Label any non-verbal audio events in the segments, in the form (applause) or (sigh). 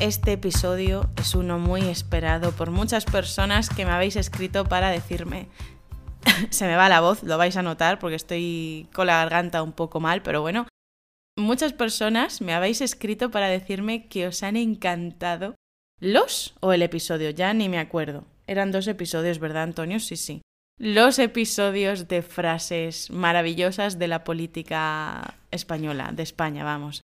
este episodio es uno muy esperado por muchas personas que me habéis escrito para decirme, (laughs) se me va la voz, lo vais a notar porque estoy con la garganta un poco mal, pero bueno, muchas personas me habéis escrito para decirme que os han encantado los o el episodio, ya ni me acuerdo. Eran dos episodios, ¿verdad, Antonio? Sí, sí. Los episodios de frases maravillosas de la política española, de España, vamos.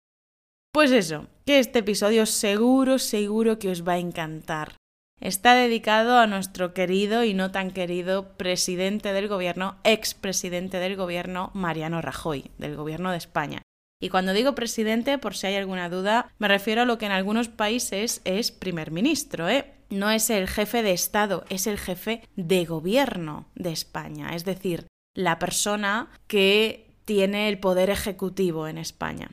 Pues eso, que este episodio seguro, seguro que os va a encantar. Está dedicado a nuestro querido y no tan querido presidente del gobierno, expresidente del gobierno, Mariano Rajoy, del gobierno de España. Y cuando digo presidente, por si hay alguna duda, me refiero a lo que en algunos países es primer ministro, ¿eh? No es el jefe de Estado, es el jefe de gobierno de España, es decir, la persona que tiene el poder ejecutivo en España.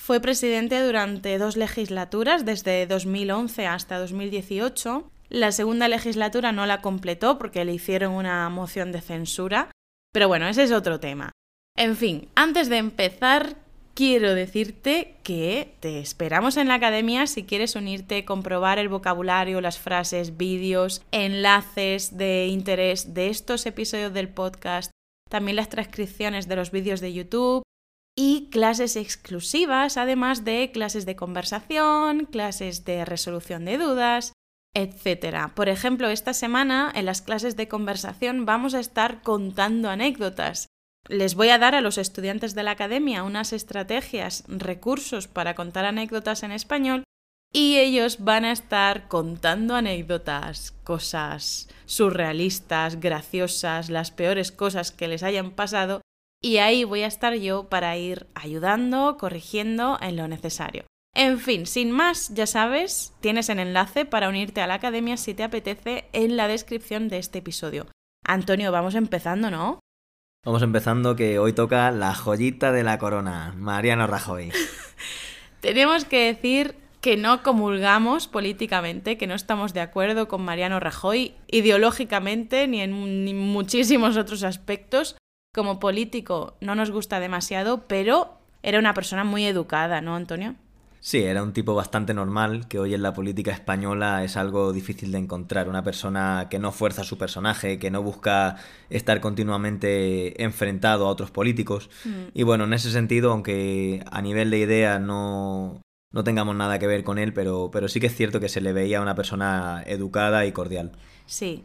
Fue presidente durante dos legislaturas, desde 2011 hasta 2018. La segunda legislatura no la completó porque le hicieron una moción de censura. Pero bueno, ese es otro tema. En fin, antes de empezar, quiero decirte que te esperamos en la academia si quieres unirte, comprobar el vocabulario, las frases, vídeos, enlaces de interés de estos episodios del podcast, también las transcripciones de los vídeos de YouTube y clases exclusivas, además de clases de conversación, clases de resolución de dudas, etc. Por ejemplo, esta semana en las clases de conversación vamos a estar contando anécdotas. Les voy a dar a los estudiantes de la academia unas estrategias, recursos para contar anécdotas en español y ellos van a estar contando anécdotas, cosas surrealistas, graciosas, las peores cosas que les hayan pasado y ahí voy a estar yo para ir ayudando, corrigiendo en lo necesario. En fin, sin más, ya sabes, tienes el enlace para unirte a la academia si te apetece en la descripción de este episodio. Antonio, vamos empezando, ¿no? Vamos empezando que hoy toca la joyita de la corona, Mariano Rajoy. (laughs) Tenemos que decir que no comulgamos políticamente, que no estamos de acuerdo con Mariano Rajoy ideológicamente ni en muchísimos otros aspectos, como político no nos gusta demasiado, pero era una persona muy educada, ¿no, Antonio? Sí, era un tipo bastante normal, que hoy en la política española es algo difícil de encontrar. Una persona que no fuerza su personaje, que no busca estar continuamente enfrentado a otros políticos. Mm. Y bueno, en ese sentido, aunque a nivel de idea no, no tengamos nada que ver con él, pero, pero sí que es cierto que se le veía una persona educada y cordial. Sí,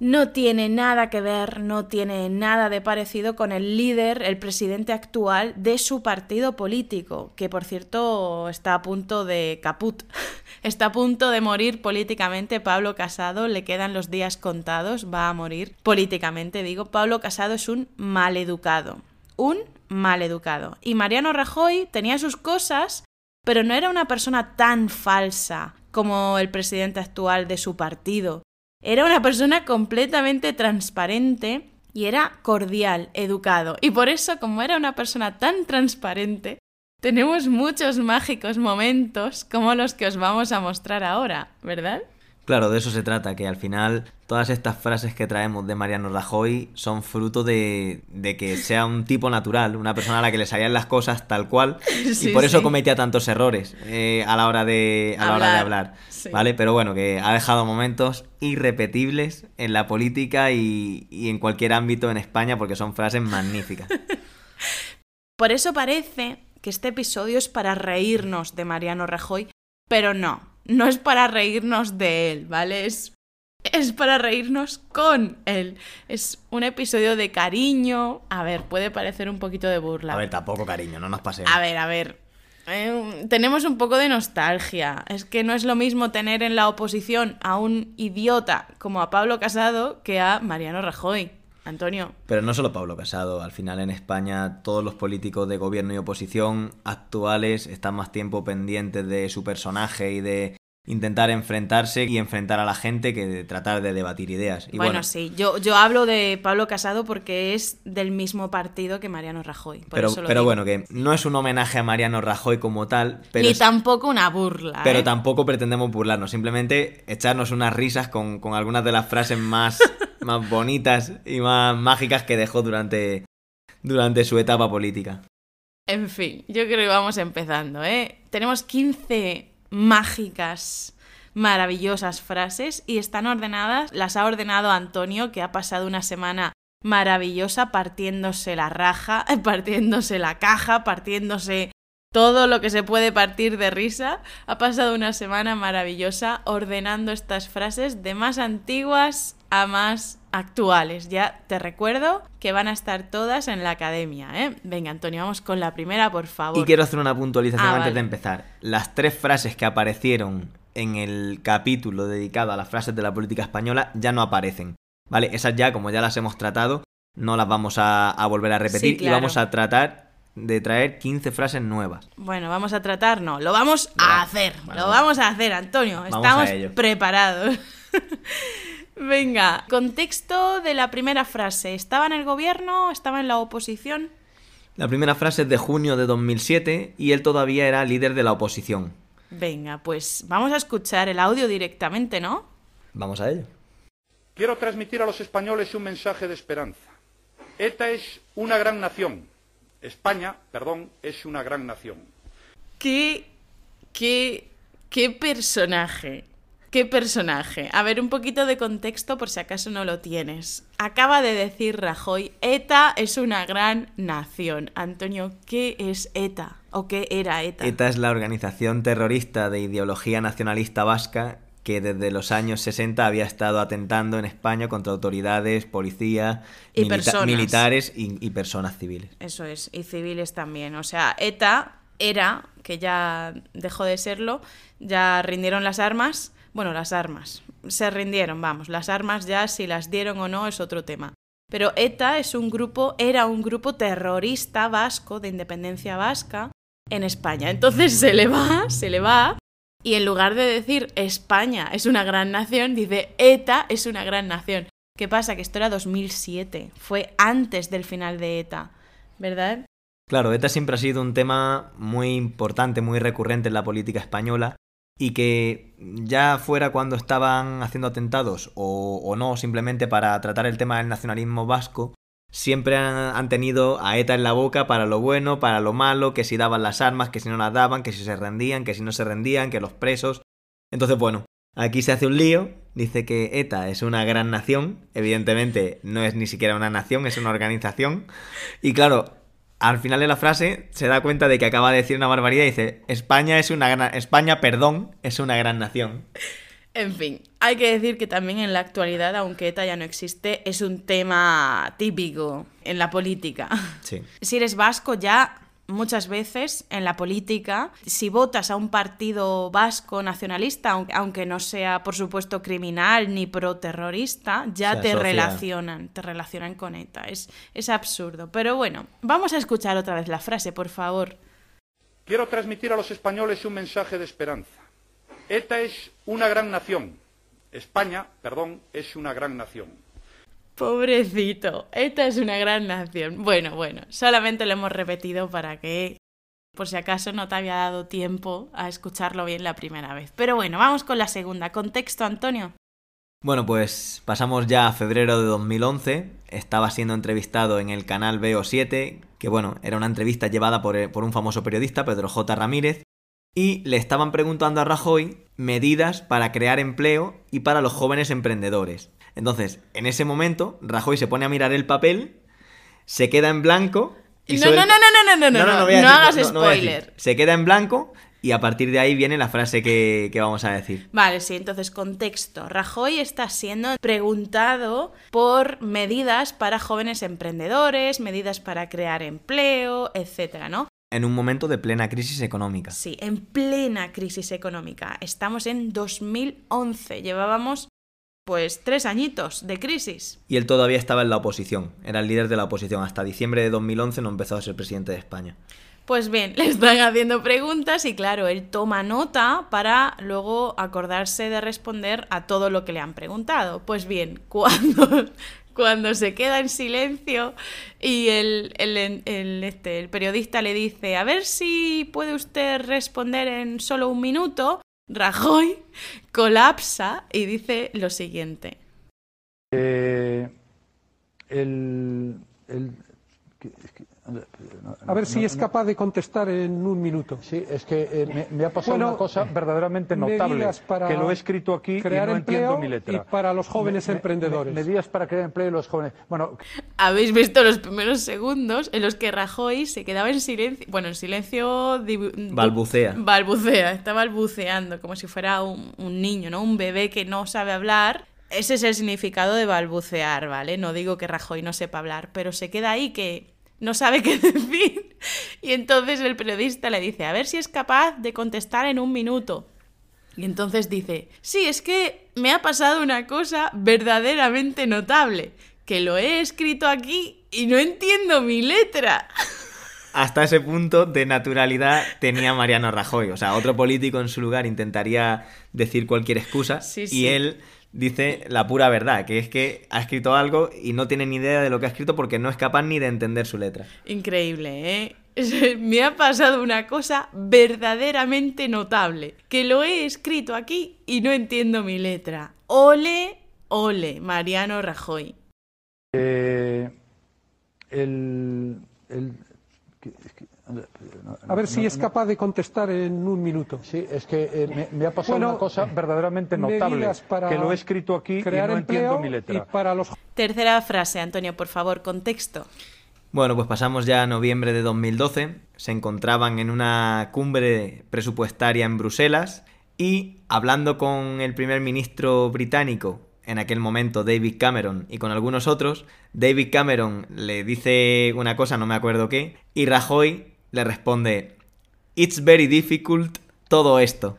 no tiene nada que ver, no tiene nada de parecido con el líder, el presidente actual de su partido político, que por cierto está a punto de caput, (laughs) está a punto de morir políticamente. Pablo Casado le quedan los días contados, va a morir políticamente, digo. Pablo Casado es un maleducado, un maleducado. Y Mariano Rajoy tenía sus cosas, pero no era una persona tan falsa como el presidente actual de su partido. Era una persona completamente transparente y era cordial, educado. Y por eso, como era una persona tan transparente, tenemos muchos mágicos momentos como los que os vamos a mostrar ahora, ¿verdad? Claro, de eso se trata, que al final todas estas frases que traemos de Mariano Rajoy son fruto de, que sea un tipo natural, una persona a la que le salían las cosas tal cual (laughs) y por eso cometía tantos errores eh, a la hora de, a la hora de hablar, ¿vale? Pero bueno, que ha dejado momentos irrepetibles en la política y, y en cualquier ámbito en España porque son frases magníficas. (laughs) por eso parece que este episodio es para reírnos de Mariano Rajoy, pero no, no es para reírnos de él, ¿vale? Es, es para reírnos con él. Es un episodio de cariño. A ver, puede parecer un poquito de burla. A ver, tampoco cariño, no nos pasemos. A ver, a ver. Eh, tenemos un poco de nostalgia. Es que no es lo mismo tener en la oposición a un idiota como a Pablo Casado que a Mariano Rajoy. Antonio. Pero no solo Pablo Casado, al final en España todos los políticos de gobierno y oposición actuales están más tiempo pendientes de su personaje y de intentar enfrentarse y enfrentar a la gente que de tratar de debatir ideas. Y bueno, sí, yo, yo hablo de Pablo Casado porque es del mismo partido que Mariano Rajoy. pero pero bueno, que no es un homenaje a Mariano Rajoy como tal. Pero Ni tampoco una burla. Pero ¿eh? tampoco pretendemos burlarnos, simplemente echarnos unas risas con, con algunas de las frases más, (laughs) más bonitas y más mágicas que dejó durante, durante su etapa política. En fin, yo creo que vamos empezando, ¿eh? Tenemos 15 mágicas, maravillosas frases y están ordenadas, las ha ordenado Antonio, que ha pasado una semana maravillosa partiéndose la raja, (laughs) partiéndose la caja, partiéndose todo lo que se puede partir de risa. Ha pasado una semana maravillosa ordenando estas frases de más antiguas a más actuales. Ya te recuerdo que van a estar todas en la academia, ¿eh? Venga, Antonio, vamos con la primera, por favor. Y quiero hacer una puntualización ah, antes de empezar. Las tres frases que aparecieron en el capítulo dedicado a las frases de la política española ya no aparecen. ¿Vale? Esas ya, como ya las hemos tratado, no las vamos a, volver a repetir y vamos a tratar de traer 15 frases nuevas. Bueno, vamos a tratar, no, lo vamos a hacer, lo vamos a hacer, Antonio, estamos preparados. (laughs) Venga, contexto de la primera frase. ¿Estaba en el gobierno? ¿Estaba en la oposición? La primera frase es de junio de 2007 y él todavía era líder de la oposición. Venga, pues vamos a escuchar el audio directamente, ¿no? Vamos a ello. Quiero transmitir a los españoles un mensaje de esperanza. ETA es una gran nación. España, perdón, es una gran nación. ¿Qué, qué, qué personaje? ¿Qué personaje? A ver, un poquito de contexto por si acaso no lo tienes. Acaba de decir Rajoy, ETA es una gran nación. Antonio, ¿qué es ETA? ¿O qué era ETA? ETA es la organización terrorista de ideología nacionalista vasca que desde los años 60 había estado atentando en España contra autoridades, policías, y militares y personas civiles. Eso es, y civiles también. O sea, ETA era, que ya dejó de serlo, ya rindieron las armas bueno, las armas. Se rindieron, vamos. Las armas ya si las dieron o no es otro tema. Pero ETA es un grupo, era un grupo terrorista vasco de independencia vasca en España. Entonces se le va, se le va, y en lugar de decir España es una gran nación, dice ETA es una gran nación. ¿Qué pasa? Que esto era 2007, fue antes del final de ETA, ¿verdad? Claro, ETA siempre ha sido un tema muy importante, muy recurrente en la política española y que ya fuera cuando estaban haciendo atentados o, no, simplemente para tratar el tema del nacionalismo vasco, siempre han, tenido a ETA en la boca para lo bueno, para lo malo, que si daban las armas, que si no las daban, que si se rendían, que si no se rendían, que los presos. Entonces, bueno, aquí se hace un lío, dice que ETA es una gran nación, evidentemente no es ni siquiera una nación, es una organización, y claro, al final de la frase se da cuenta de que acaba de decir una barbaridad y dice, España es una gran... España, perdón, es una gran nación. En fin, hay que decir que también en la actualidad, aunque ETA ya no existe, es un tema típico en la política. Sí. Si eres vasco ya muchas veces en la política, si votas a un partido vasco nacionalista, aunque no sea por supuesto criminal ni pro-terrorista, ya te relacionan, te relacionan con ETA. Es, es absurdo. Pero bueno, vamos a escuchar otra vez la frase, por favor. Quiero transmitir a los españoles un mensaje de esperanza. ETA es una gran nación. España, perdón, es una gran nación. Pobrecito, esta es una gran nación. Bueno, bueno, solamente lo hemos repetido para que, por si acaso no te había dado tiempo a escucharlo bien la primera vez. Pero bueno, vamos con la segunda. Contexto, Antonio. Bueno, pues pasamos ya a febrero de 2011. Estaba siendo entrevistado en el canal BO7, que bueno, era una entrevista llevada por, por un famoso periodista, Pedro J. Ramírez, y le estaban preguntando a Rajoy medidas para crear empleo y para los jóvenes emprendedores. Entonces, en ese momento, Rajoy se pone a mirar el papel, se queda en blanco. Y no, no, no, no, no, no, no, no, no, hagas spoiler. Se queda en blanco y a partir de ahí viene la frase que, que, vamos a decir. Vale, sí, entonces contexto. Rajoy está siendo preguntado por medidas para jóvenes emprendedores, medidas para crear empleo, etcétera, ¿no? En un momento de plena crisis económica. Sí, en plena crisis económica. Estamos en 2011. Llevábamos pues tres añitos de crisis. Y él todavía estaba en la oposición, era el líder de la oposición. Hasta diciembre de 2011 no empezó a ser presidente de España. Pues bien, (laughs) le están haciendo preguntas y claro, él toma nota para luego acordarse de responder a todo lo que le han preguntado. Pues bien, (laughs) cuando, cuando se queda en silencio y el, el, este, el periodista le dice, a ver si puede usted responder en solo un minuto, Rajoy colapsa y dice lo siguiente. Eh, el, A ver si es capaz de contestar en un minuto. Sí, es que eh, me, ha pasado una cosa verdaderamente notable, que lo he escrito aquí crear y no entiendo mi letra. Y para los jóvenes emprendedores. medidas para crear empleo y los jóvenes. Bueno, habéis visto los primeros segundos en los que Rajoy se quedaba en silencio, bueno, en silencio balbucea. Balbucea, está balbuceando como si fuera un, un niño, ¿no? Un bebé que no sabe hablar ese es el significado de balbucear, ¿vale? No digo que Rajoy no sepa hablar, pero se queda ahí que no sabe qué (laughs) decir. Y entonces el periodista le dice, a ver si es capaz de contestar en un minuto. Y entonces dice, sí, es que me ha pasado una cosa verdaderamente notable, que lo he escrito aquí y no entiendo mi letra. Hasta ese punto de naturalidad tenía Mariano Rajoy. O sea, otro político en su lugar intentaría decir cualquier excusa y él dice la pura verdad, que es que ha escrito algo y no tiene ni idea de lo que ha escrito porque no es capaz ni de entender su letra. Increíble, ¿eh? (laughs) Me ha pasado una cosa verdaderamente notable, que lo he escrito aquí y no entiendo mi letra. Ole, ole, Mariano Rajoy. Eh, el, el, a ver si es capaz de contestar en un minuto. Sí, es que eh, me, ha pasado una cosa verdaderamente notable, que lo he escrito aquí crear y no entiendo mi letra. para los... Tercera frase, Antonio, por favor, contexto. Bueno, pues pasamos ya a noviembre de 2012. Se encontraban en una cumbre presupuestaria en Bruselas y hablando con el primer ministro británico en aquel momento David Cameron y con algunos otros, David Cameron le dice una cosa, no me acuerdo qué, y Rajoy le responde, It's very difficult todo esto.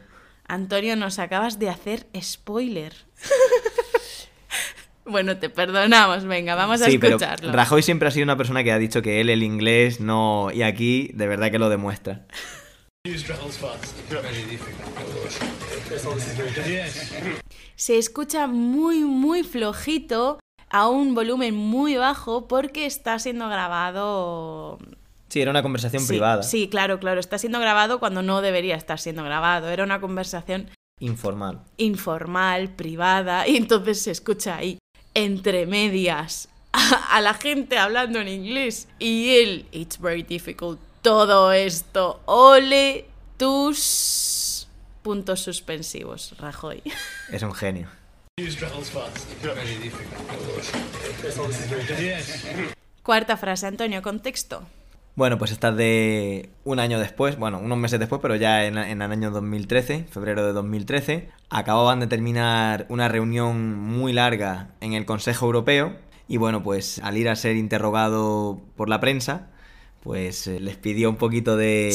Antonio, nos acabas de hacer spoiler. (laughs) bueno, te perdonamos, venga, vamos a escucharlo. Rajoy siempre ha sido una persona que ha dicho que él el inglés no... y aquí de verdad que lo demuestra. Se escucha muy, muy flojito a un volumen muy bajo porque está siendo grabado Sí, era una conversación privada. Sí, claro, claro. Está siendo grabado cuando no debería estar siendo grabado. Era una conversación informal. Informal, privada. Y entonces se escucha ahí, entre medias, a, la gente hablando en inglés. Y él, it's very difficult. Todo esto, ole tus puntos suspensivos, Rajoy. (laughs) Es un genio. Cuarta frase, Antonio, contexto. Bueno, pues esta de un año después, bueno, unos meses después, pero ya en, el año 2013, febrero de 2013, acababan de terminar una reunión muy larga en el Consejo Europeo y bueno, pues al ir a ser interrogado por la prensa, pues eh, les pidió un poquito de,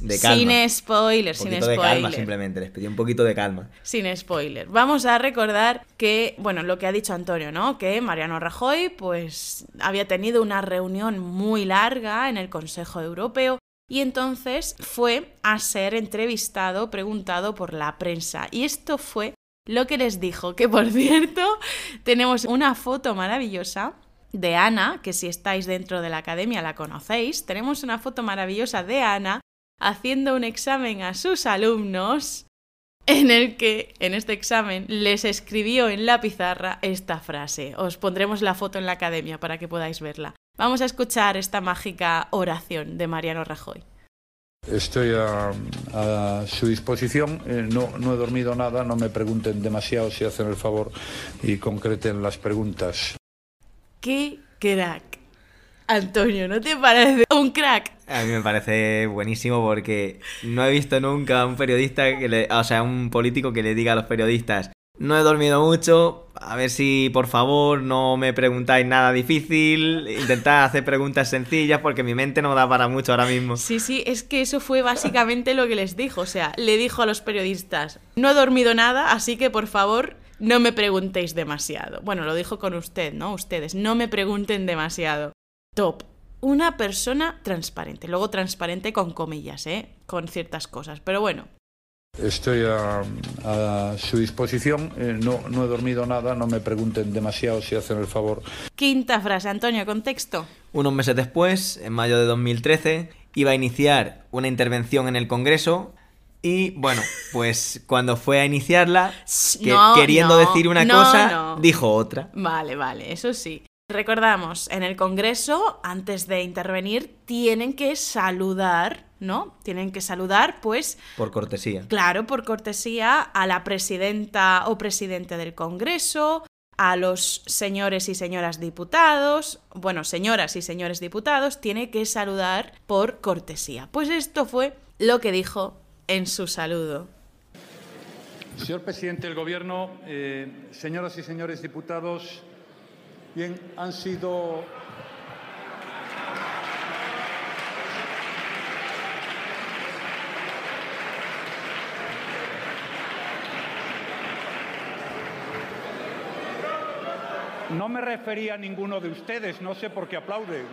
de calma. Sin spoilers, un poquito de calma simplemente, les pidió un poquito de calma. Sin spoiler. Vamos a recordar que, bueno, lo que ha dicho Antonio, ¿no? Que Mariano Rajoy, pues, había tenido una reunión muy larga en el Consejo Europeo y entonces fue a ser entrevistado, preguntado por la prensa. Y esto fue lo que les dijo, que por (laughs) cierto, tenemos una foto maravillosa de Ana, que si estáis dentro de la academia la conocéis, tenemos una foto maravillosa de Ana haciendo un examen a sus alumnos en el que en este examen les escribió en la pizarra esta frase. Os pondremos la foto en la academia para que podáis verla. Vamos a escuchar esta mágica oración de Mariano Rajoy. Estoy a, su disposición, eh, no, no he dormido nada, no me pregunten demasiado si hacen el favor y concreten las preguntas qué crack. Antonio, ¿no te parece un crack? A mí me parece buenísimo porque no he visto nunca a un periodista, que le, o sea, un político que le diga a los periodistas, no he dormido mucho, a ver si por favor no me preguntáis nada difícil, intentad hacer preguntas sencillas porque mi mente no da para mucho ahora mismo. Sí, sí, es que eso fue básicamente lo que les dijo, o sea, le dijo a los periodistas, no he dormido nada, así que por favor no me preguntéis demasiado. Bueno, lo dijo con usted, ¿no? Ustedes, no me pregunten demasiado. Top. Una persona transparente. Luego transparente con comillas, ¿eh? Con ciertas cosas. Pero bueno. Estoy a, su disposición. Eh, no, no he dormido nada. No me pregunten demasiado si hacen el favor. Quinta frase, Antonio, contexto. Unos meses después, en mayo de 2013, iba a iniciar una intervención en el Congreso y bueno, pues cuando fue a iniciarla, queriendo decir una cosa, dijo otra. Vale, vale, eso sí. Recordamos, en el Congreso, antes de intervenir, tienen que saludar, ¿no? Tienen que saludar, pues... Por cortesía. Claro, por cortesía a la presidenta o presidente del Congreso, a los señores y señoras diputados, bueno, señoras y señores diputados, tiene que saludar por cortesía. Pues esto fue lo que dijo en su saludo. Señor presidente del Gobierno, eh, señoras y señores diputados, Bien, han sido No me refería a ninguno de ustedes, no sé por qué aplauden.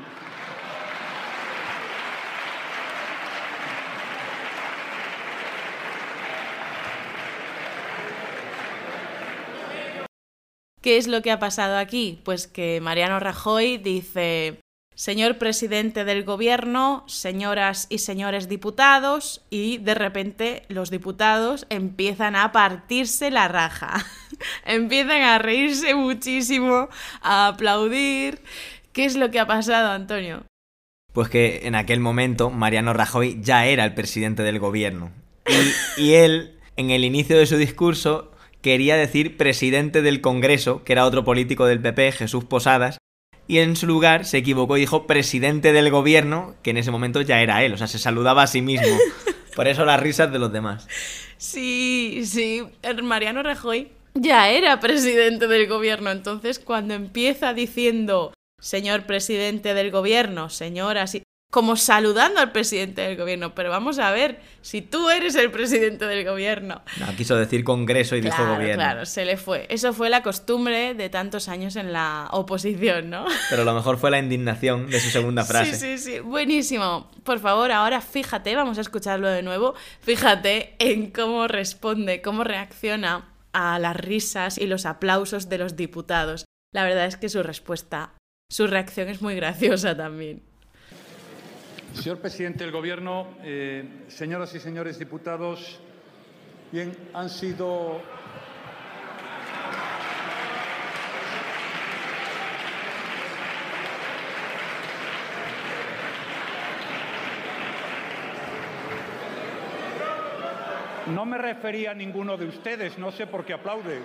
¿Qué es lo que ha pasado aquí? Pues que Mariano Rajoy dice, señor presidente del gobierno, señoras y señores diputados, y de repente los diputados empiezan a partirse la raja, (laughs) empiezan a reírse muchísimo, a aplaudir. ¿Qué es lo que ha pasado, Antonio? Pues que en aquel momento Mariano Rajoy ya era el presidente del gobierno. Y, y él, en el inicio de su discurso, quería decir presidente del Congreso, que era otro político del PP, Jesús Posadas, y en su lugar se equivocó y dijo presidente del gobierno, que en ese momento ya era él, o sea, se saludaba a sí mismo. (laughs) Por eso las risas de los demás. Sí, sí, Mariano Rajoy ya era presidente del gobierno, entonces cuando empieza diciendo señor presidente del gobierno, señoras y como saludando al presidente del gobierno. Pero vamos a ver, si tú eres el presidente del gobierno. No, quiso decir Congreso y dijo gobierno. Claro, se le fue. Eso fue la costumbre de tantos años en la oposición, ¿no? Pero lo mejor fue la indignación de su segunda (laughs) frase. Sí, sí, sí. Buenísimo. Por favor, ahora fíjate, vamos a escucharlo de nuevo. Fíjate en cómo responde, cómo reacciona a las risas y los aplausos de los diputados. La verdad es que su respuesta, su reacción es muy graciosa también. Señor presidente del Gobierno, eh, señoras y señores diputados, bien, han sido No me refería a ninguno de ustedes, no sé por qué aplauden.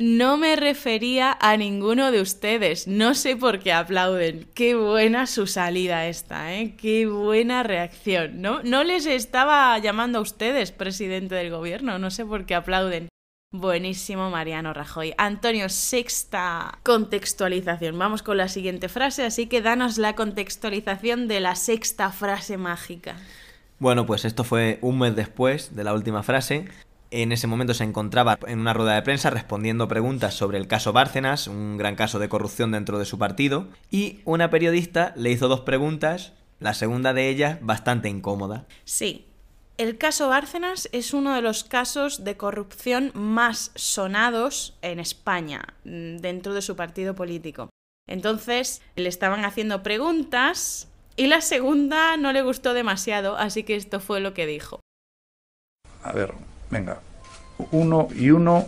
No me refería a ninguno de ustedes. No sé por qué aplauden. Qué buena su salida esta, ¿eh? Qué buena reacción. No, no les estaba llamando a ustedes presidente del gobierno. No sé por qué aplauden. Buenísimo, Mariano Rajoy. Antonio, sexta contextualización. Vamos con la siguiente frase, así que danos la contextualización de la sexta frase mágica. Bueno, pues esto fue un mes después de la última frase. En ese momento se encontraba en una rueda de prensa respondiendo preguntas sobre el caso Bárcenas, un gran caso de corrupción dentro de su partido, y una periodista le hizo dos preguntas, la segunda de ellas bastante incómoda. Sí, el caso Bárcenas es uno de los casos de corrupción más sonados en España, mm, dentro de su partido político. Entonces le estaban haciendo preguntas y la segunda no le gustó demasiado, así que esto fue lo que dijo. A ver, Venga, uno y uno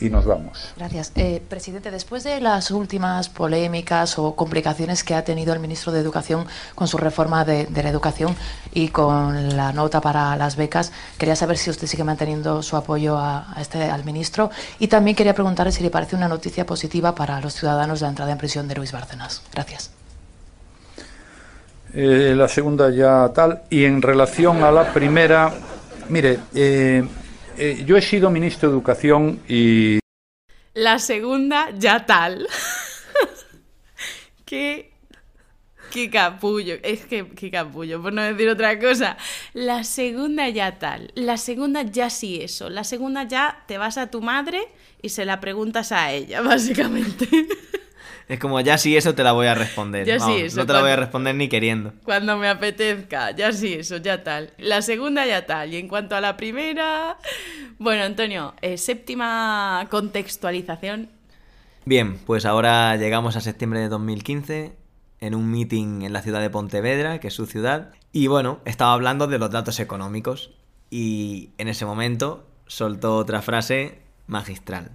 y nos vamos. Gracias. Eh, presidente, después de las últimas polémicas o complicaciones que ha tenido el ministro de Educación con su reforma de, la educación y con la nota para las becas, quería saber si usted sigue manteniendo su apoyo a, este, al ministro y también quería preguntarle si le parece una noticia positiva para los ciudadanos la entrada en prisión de Luis Bárcenas. Gracias. Eh, la segunda ya tal. Y en relación a la primera, mire, eh, eh, yo he sido ministro de Educación y... La segunda ya tal. (laughs) qué, qué capullo. Es que qué capullo, por no decir otra cosa. La segunda ya tal. La segunda ya sí eso. La segunda ya te vas a tu madre y se la preguntas a ella, (laughs) básicamente. Es como, ya sí, eso te la voy a responder. Ya sí, eso. No te la voy a responder ni queriendo. Cuando me apetezca, ya sí, eso, ya tal. La segunda, ya tal. Y en cuanto a la primera. Bueno, Antonio, eh, séptima contextualización. Bien, pues ahora llegamos a septiembre de 2015 en un meeting en la ciudad de Pontevedra, que es su ciudad. Y bueno, estaba hablando de los datos económicos. Y en ese momento soltó otra frase magistral.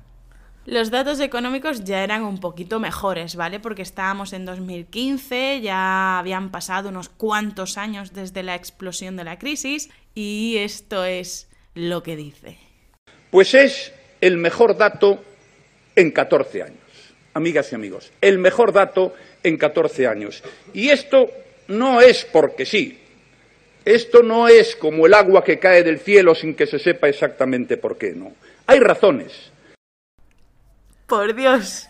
Los datos económicos ya eran un poquito mejores, ¿vale? Porque estábamos en 2015, ya habían pasado unos cuantos años desde la explosión de la crisis y esto es lo que dice. Pues es el mejor dato en 14 años, amigas y amigos, el mejor dato en 14 años. Y esto no es porque sí, esto no es como el agua que cae del cielo sin que se sepa exactamente por qué, no. Hay razones. Por Dios.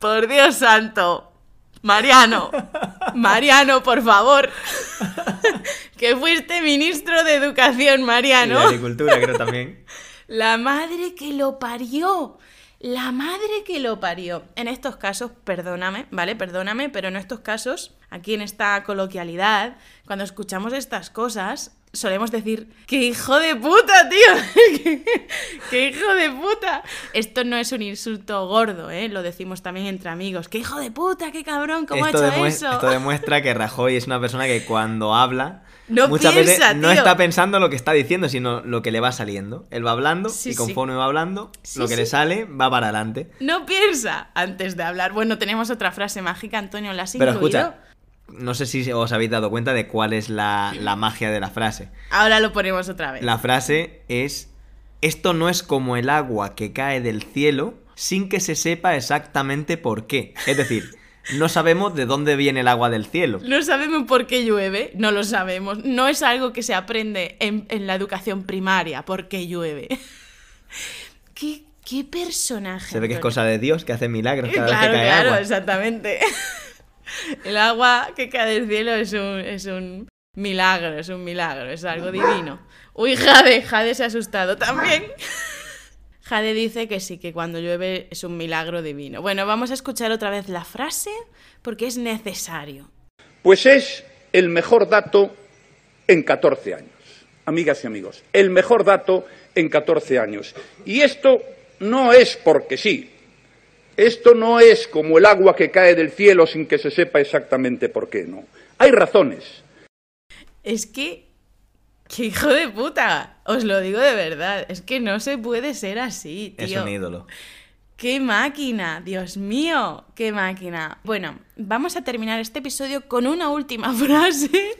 Por Dios santo. Mariano. Mariano, por favor. que fuiste ministro de Educación, Mariano. Y de Agricultura, creo también. La madre que lo parió. La madre que lo parió. En estos casos, perdóname, ¿vale? Perdóname, pero en estos casos, aquí en esta coloquialidad, cuando escuchamos estas cosas, solemos decir, ¡qué hijo de puta, tío! (laughs) ¡Qué hijo de puta! Esto no es un insulto gordo, ¿eh? Lo decimos también entre amigos. ¡Qué hijo de puta! ¡Qué cabrón! ¿Cómo esto ha hecho eso? Esto demuestra que Rajoy es una persona que cuando habla... (laughs) No muchas piensa, veces no tío. está pensando lo que está diciendo, sino lo que le va saliendo. Él va hablando Sí, y sí. conforme va hablando, Sí, lo que sí. le sale va para adelante. No piensa antes de hablar. Bueno, tenemos otra frase mágica, Antonio, ¿la has Pero incluido? escucha, no sé si os habéis dado cuenta de cuál es la, la magia de la frase. Ahora lo ponemos otra vez. La frase es, esto no es como el agua que cae del cielo sin que se sepa exactamente por qué. Es decir, (laughs) no sabemos de dónde viene el agua del cielo. No sabemos por qué llueve, no lo sabemos. No es algo que se aprende en, en la educación primaria, por qué llueve. (laughs) ¿Qué, qué personaje? Se ve que es cosa de Dios que hace milagros cada vez Claro, que cae claro, agua. exactamente. (laughs) El agua que cae del cielo es un, es un milagro, es un milagro, es algo divino. Uy, Jade, Jade se ha asustado también. Jade dice que sí, que cuando llueve es un milagro divino. Bueno, vamos a escuchar otra vez la frase porque es necesario. Pues es el mejor dato en 14 años, amigas y amigos, el mejor dato en 14 años. Y esto no es porque sí, esto no es como el agua que cae del cielo sin que se sepa exactamente por qué, no. Hay razones. Es que... ¡Qué hijo de puta! Os lo digo de verdad, es que no se puede ser así, tío. Es un ídolo. ¡Qué máquina! ¡Dios mío! ¡Qué máquina! Bueno, vamos a terminar este episodio con una última (laughs) frase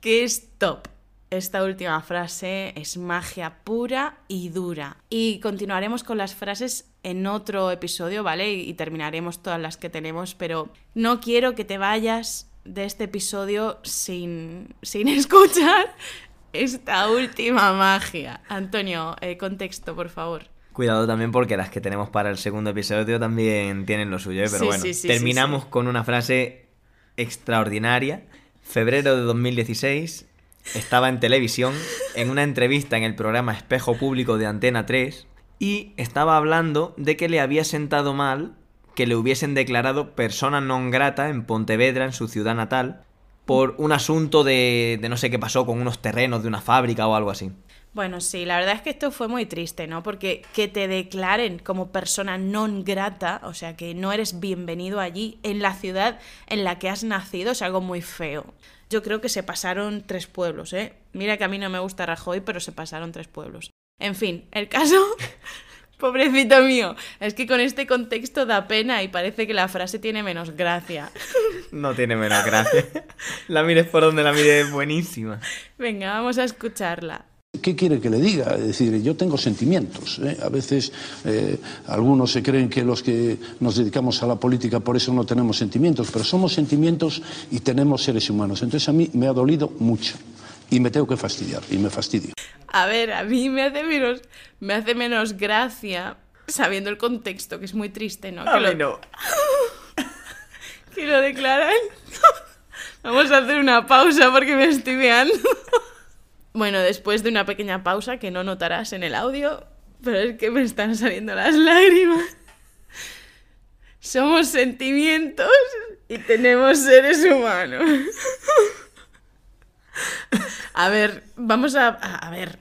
que es top. Esta última frase es magia pura y dura. Y continuaremos con las frases en otro episodio, ¿vale? Y, terminaremos todas las que tenemos, pero no quiero que te vayas de este episodio sin, sin (laughs) escuchar esta última magia. Antonio, eh, contexto, por favor. Cuidado también porque las que tenemos para el segundo episodio también tienen lo suyo, ¿eh? pero Sí, bueno, sí, sí, terminamos con una frase extraordinaria. Febrero de 2016, estaba en televisión, en una entrevista en el programa Espejo Público de Antena 3, y estaba hablando de que le había sentado mal que le hubiesen declarado persona non grata en Pontevedra, en su ciudad natal, por un asunto de, de no sé qué pasó con unos terrenos de una fábrica o algo así. Bueno, sí, la verdad es que esto fue muy triste, ¿no? Porque que te declaren como persona non grata, o sea, que no eres bienvenido allí, en la ciudad en la que has nacido, es algo muy feo. Yo creo que se pasaron tres pueblos, ¿eh? Mira que a mí no me gusta Rajoy, pero se pasaron tres pueblos. En fin, el caso... (laughs) Pobrecito mío, es que con este contexto da pena y parece que la frase tiene menos gracia. (laughs) No tiene menos gracia. La mires por donde la mires, es buenísima. Venga, vamos a escucharla. ¿Qué quiere que le diga? Es decir, yo tengo sentimientos. ¿eh? A veces eh, algunos se creen que los que nos dedicamos a la política por eso no tenemos sentimientos, pero somos sentimientos y tenemos seres humanos. Entonces a mí me ha dolido mucho y me tengo que fastidiar y me fastidio. A ver, a mí me hace menos, me hace menos gracia sabiendo el contexto, que es muy triste, ¿no? que, lo, no. (laughs) que lo declaran. (laughs) Vamos a hacer una pausa porque me estoy veando. Bueno, después de una pequeña pausa que no notarás en el audio, pero es que me están saliendo las lágrimas. Somos sentimientos y tenemos seres humanos. A ver, vamos a, a ver.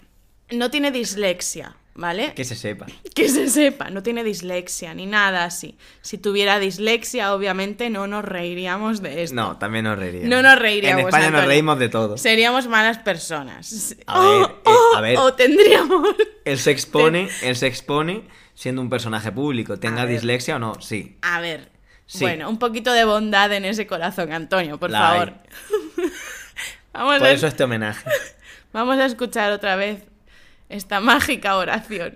No tiene dislexia, ¿vale? Que se sepa. Que se sepa, no tiene dislexia ni nada así. Si tuviera dislexia, obviamente no nos reiríamos de esto. No, también nos reiríamos. No nos reiríamos. En España nos reímos de todo. Seríamos malas personas. A ver, eh, a ver. O tendríamos. Él se expone, él se expone siendo un personaje público, tenga A ver. dislexia o no, sí. A ver. Sí. Bueno, un poquito de bondad en ese corazón, Antonio, por La favor. (laughs) vamos, Por a, eso este homenaje. (laughs) vamos a escuchar otra vez esta mágica oración.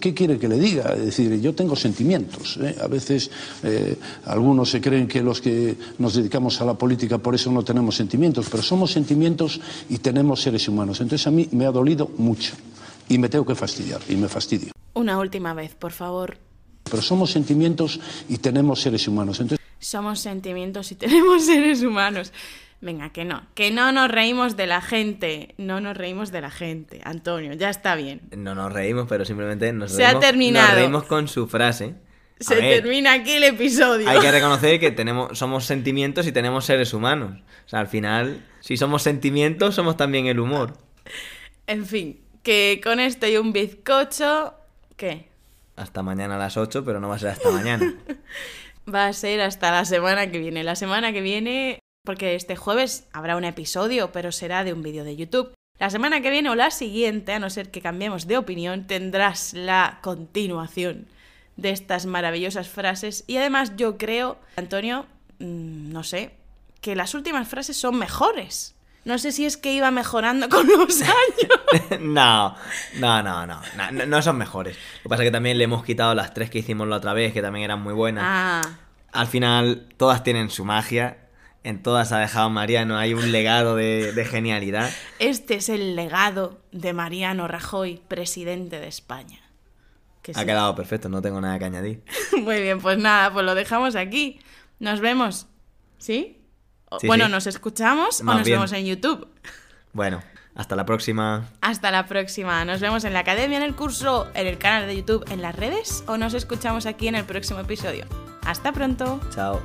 ¿Qué quiere que le diga? Es decir, yo tengo sentimientos. ¿eh? A veces eh, algunos se creen que los que nos dedicamos a la política por eso no tenemos sentimientos, pero somos sentimientos y tenemos seres humanos. Entonces a mí me ha dolido mucho y me tengo que fastidiar y me fastidio. Una última vez, por favor. Pero somos sentimientos y tenemos seres humanos. Entonces Somos sentimientos y tenemos (laughs) seres humanos. Venga, que no. Que no nos reímos de la gente. No nos reímos de la gente. Antonio, ya está bien. No nos reímos, pero simplemente nos Se ha terminado. Nos reímos con su frase. Se ver, termina aquí el episodio. Hay que reconocer que tenemos, somos sentimientos y tenemos seres humanos. O sea, al final, si somos sentimientos, somos también el humor. En fin, que con esto y un bizcocho. ¿Qué? Hasta mañana a las 8, pero no va a ser hasta mañana. (laughs) Va a ser hasta la semana que viene. La semana que viene, porque este jueves habrá un episodio, pero será de un vídeo de YouTube. La semana que viene o la siguiente, a no ser que cambiemos de opinión, tendrás la continuación de estas maravillosas frases. Y además yo creo, Antonio, mm, no sé, que las últimas frases son mejores. No sé si es que iba mejorando con los (laughs) años. no, no, no, no, no, no- no son mejores. Lo que pasa es que también le hemos quitado las tres que hicimos la otra vez, que también eran muy buenas. Ah, Al final, todas tienen su magia. En todas ha dejado Mariano, hay un legado de, de genialidad. este es el legado de Mariano Rajoy, presidente de España. Que Ha sí. quedado perfecto, no tengo nada que añadir. (laughs) Muy bien, pues nada, pues lo dejamos aquí. Nos vemos. ¿Sí? Bueno, sí. nos escuchamos Más o nos bien. vemos en YouTube. Bueno, hasta la próxima. Hasta la próxima. Nos vemos en la academia, en el curso, en el canal de YouTube, en las redes o nos escuchamos aquí en el próximo episodio. Hasta pronto. Chao.